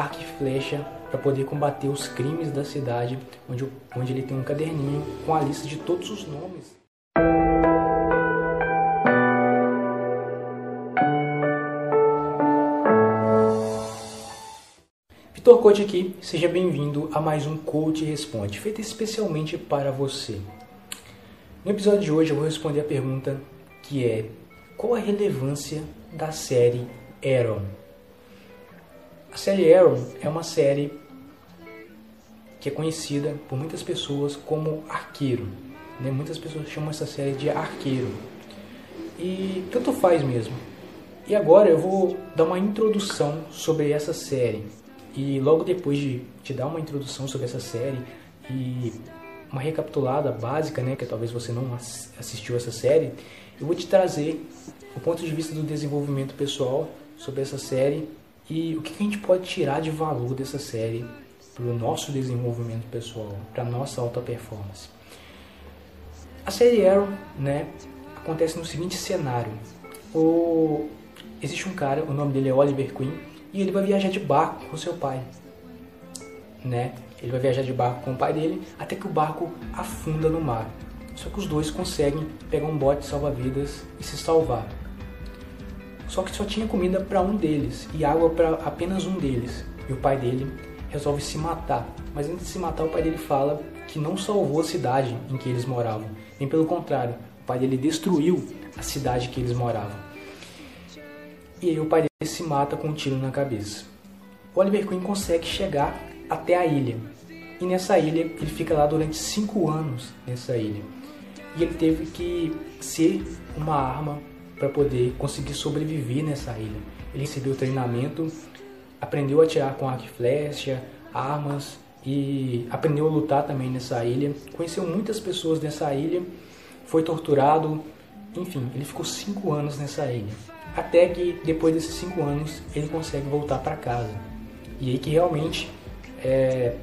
arco e flecha para poder combater os crimes da cidade, onde, onde ele tem um caderninho com a lista de todos os nomes. Vitor Coach aqui, seja bem-vindo a mais um Coach Responde, feito especialmente para você. No episódio de hoje eu vou responder a pergunta que é qual a relevância da série Arrow? A série Arrow é uma série que é conhecida por muitas pessoas como Arqueiro. Né? Muitas pessoas chamam essa série de Arqueiro. E tanto faz mesmo. E agora eu vou dar uma introdução sobre essa série e logo depois de te dar uma introdução sobre essa série e uma recapitulada básica, né, que talvez você não assistiu essa série, eu vou te trazer o ponto de vista do desenvolvimento pessoal sobre essa série e o que a gente pode tirar de valor dessa série para o nosso desenvolvimento pessoal, para nossa alta performance. A série Arrow, né, acontece no seguinte cenário: o... existe um cara, o nome dele é Oliver Queen, e ele vai viajar de barco com seu pai, né? Ele vai viajar de barco com o pai dele até que o barco afunda no mar. Só que os dois conseguem pegar um bote salva-vidas e se salvar. Só que só tinha comida para um deles e água para apenas um deles. E o pai dele resolve se matar. Mas antes de se matar, o pai dele fala que não salvou a cidade em que eles moravam. Nem pelo contrário, o pai dele destruiu a cidade que eles moravam. E aí o pai dele se mata com um tiro na cabeça. O Oliver Queen consegue chegar até a ilha. E nessa ilha, ele fica lá durante cinco anos nessa ilha. E ele teve que ser uma arma para poder conseguir sobreviver nessa ilha. Ele recebeu treinamento, aprendeu a atirar com arco e flecha, armas e aprendeu a lutar também nessa ilha. Conheceu muitas pessoas nessa ilha, foi torturado, enfim, ele ficou cinco anos nessa ilha até que depois desses cinco anos ele consegue voltar para casa. E aí que realmente é,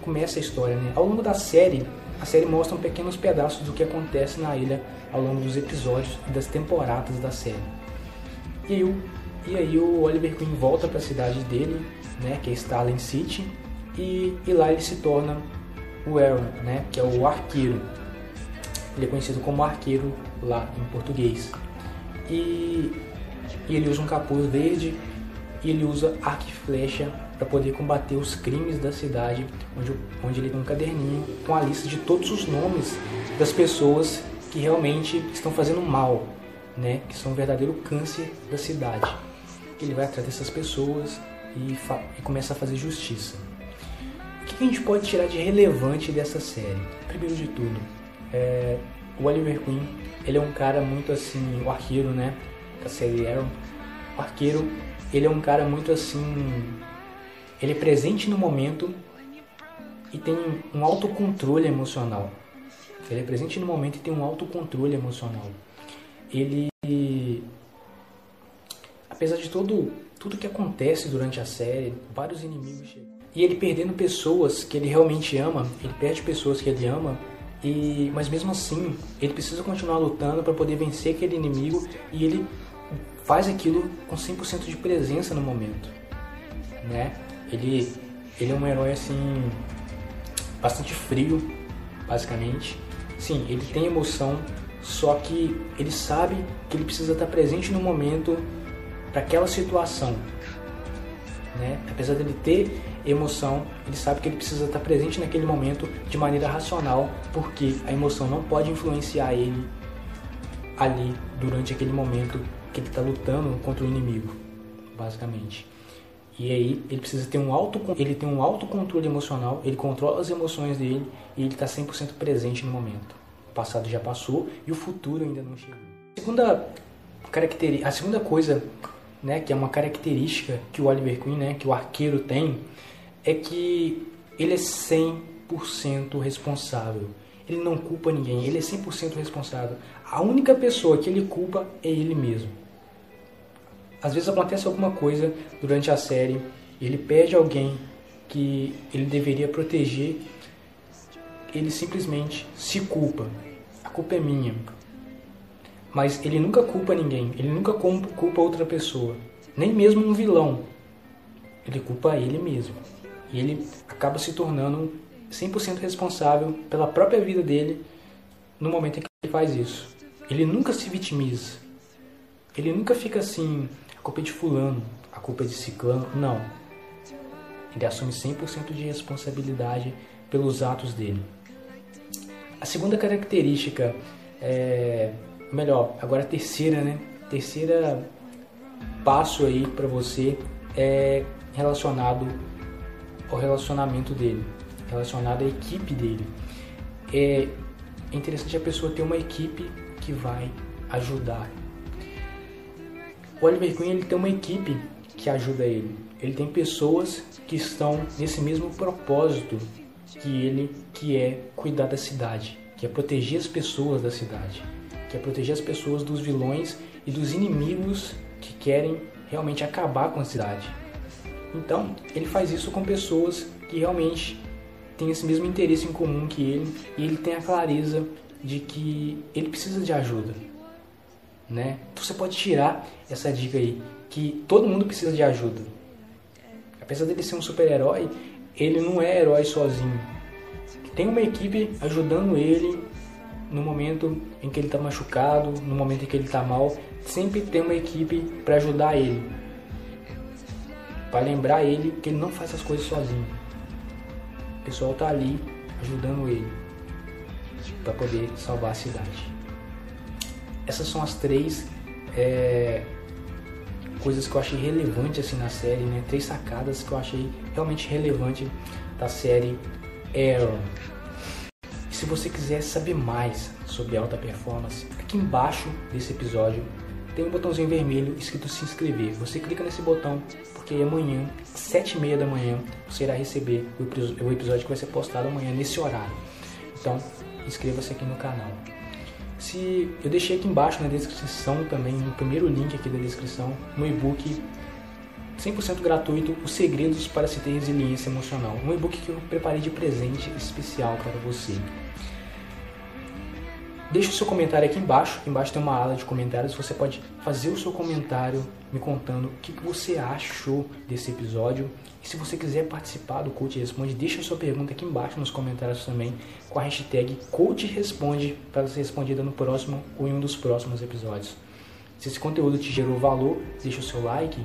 começa a história. Né? Ao longo da série, a série mostra pequenos pedaços do que acontece na ilha ao longo dos episódios e das temporadas da série. E aí, e aí o Oliver Queen volta para a cidade dele, né, que é Stalin City, e, e lá ele se torna o Aaron, né, que é o arqueiro. Ele é conhecido como arqueiro lá em português e, e ele usa um capuz verde e ele usa arco e flecha para poder combater os crimes da cidade, onde, onde ele tem um caderninho com a lista de todos os nomes das pessoas que realmente estão fazendo mal, né? que são um verdadeiro câncer da cidade. Ele vai atrás dessas pessoas e, e começa a fazer justiça. O que a gente pode tirar de relevante dessa série? Primeiro de tudo, é, o Oliver Queen, ele é um cara muito assim, o arqueiro, né? Da série Arrow. O arqueiro, ele é um cara muito assim, ele é presente no momento e tem um autocontrole emocional. Ele é presente no momento e tem um autocontrole emocional. Ele, apesar de todo tudo que acontece durante a série, vários inimigos chegam. E ele perdendo pessoas que ele realmente ama, ele perde pessoas que ele ama e, mas mesmo assim, ele precisa continuar lutando para poder vencer aquele inimigo e ele faz aquilo com 100% de presença no momento, né? Ele ele é um herói assim bastante frio, basicamente. Sim, ele tem emoção, só que ele sabe que ele precisa estar presente no momento para aquela situação, né? Apesar dele ter emoção, ele sabe que ele precisa estar presente naquele momento de maneira racional, porque a emoção não pode influenciar ele ali durante aquele momento que ele está lutando contra o inimigo, basicamente. E aí ele precisa ter um auto ele tem um autocontrole emocional, ele controla as emoções dele e ele está 100% presente no momento. O passado já passou e o futuro ainda não chegou. A segunda característica, a segunda coisa, né, que é uma característica que o Oliver Queen, né, que o arqueiro tem, é que ele é 100% responsável. Ele não culpa ninguém, ele é 100% responsável. A única pessoa que ele culpa é ele mesmo. Às vezes acontece alguma coisa durante a série, ele perde alguém que ele deveria proteger, ele simplesmente se culpa. A culpa é minha. Mas ele nunca culpa ninguém, ele nunca culpa outra pessoa, nem mesmo um vilão ele culpa ele mesmo. E ele acaba se tornando 100% responsável pela própria vida dele no momento em que ele faz isso. Ele nunca se vitimiza. Ele nunca fica assim, a culpa é de fulano, a culpa é de ciclano. Não. Ele assume 100% de responsabilidade pelos atos dele. A segunda característica, é, melhor, agora a terceira, né? Terceira passo aí para você é relacionado ao relacionamento dele, relacionado à equipe dele. É interessante a pessoa ter uma equipe que vai ajudar. O Oliver Queen ele tem uma equipe que ajuda ele. Ele tem pessoas que estão nesse mesmo propósito que ele, que é cuidar da cidade, que é proteger as pessoas da cidade, que é proteger as pessoas dos vilões e dos inimigos que querem realmente acabar com a cidade. Então, ele faz isso com pessoas que realmente têm esse mesmo interesse em comum que ele e ele tem a clareza de que ele precisa de ajuda, né? Então, você pode tirar essa dica aí que todo mundo precisa de ajuda. Apesar dele ser um super-herói, ele não é herói sozinho. Tem uma equipe ajudando ele no momento em que ele está machucado, no momento em que ele está mal, sempre tem uma equipe para ajudar ele, para lembrar ele que ele não faz as coisas sozinho. O pessoal está ali ajudando ele para poder salvar a cidade. Essas são as três é, coisas que eu achei relevante assim na série, né? Três sacadas que eu achei realmente relevante da série Arrow. E se você quiser saber mais sobre alta performance, aqui embaixo desse episódio tem um botãozinho vermelho escrito se inscrever. Você clica nesse botão porque amanhã, sete e meia da manhã, você irá receber o episódio que vai ser postado amanhã nesse horário. Então, inscreva-se aqui no canal. Se eu deixei aqui embaixo na descrição também, no primeiro link aqui da descrição, no e-book 100% gratuito, Os Segredos para se ter resiliência emocional. Um e-book que eu preparei de presente especial para você. Deixe o seu comentário aqui embaixo. Aqui embaixo tem uma ala de comentários. Você pode fazer o seu comentário me contando o que, você achou desse episódio. E se você quiser participar do Coach Responde, deixe a sua pergunta aqui embaixo nos comentários também com a hashtag Coach Responde para ser respondida no próximo ou em um dos próximos episódios. Se esse conteúdo te gerou valor, deixe o seu like,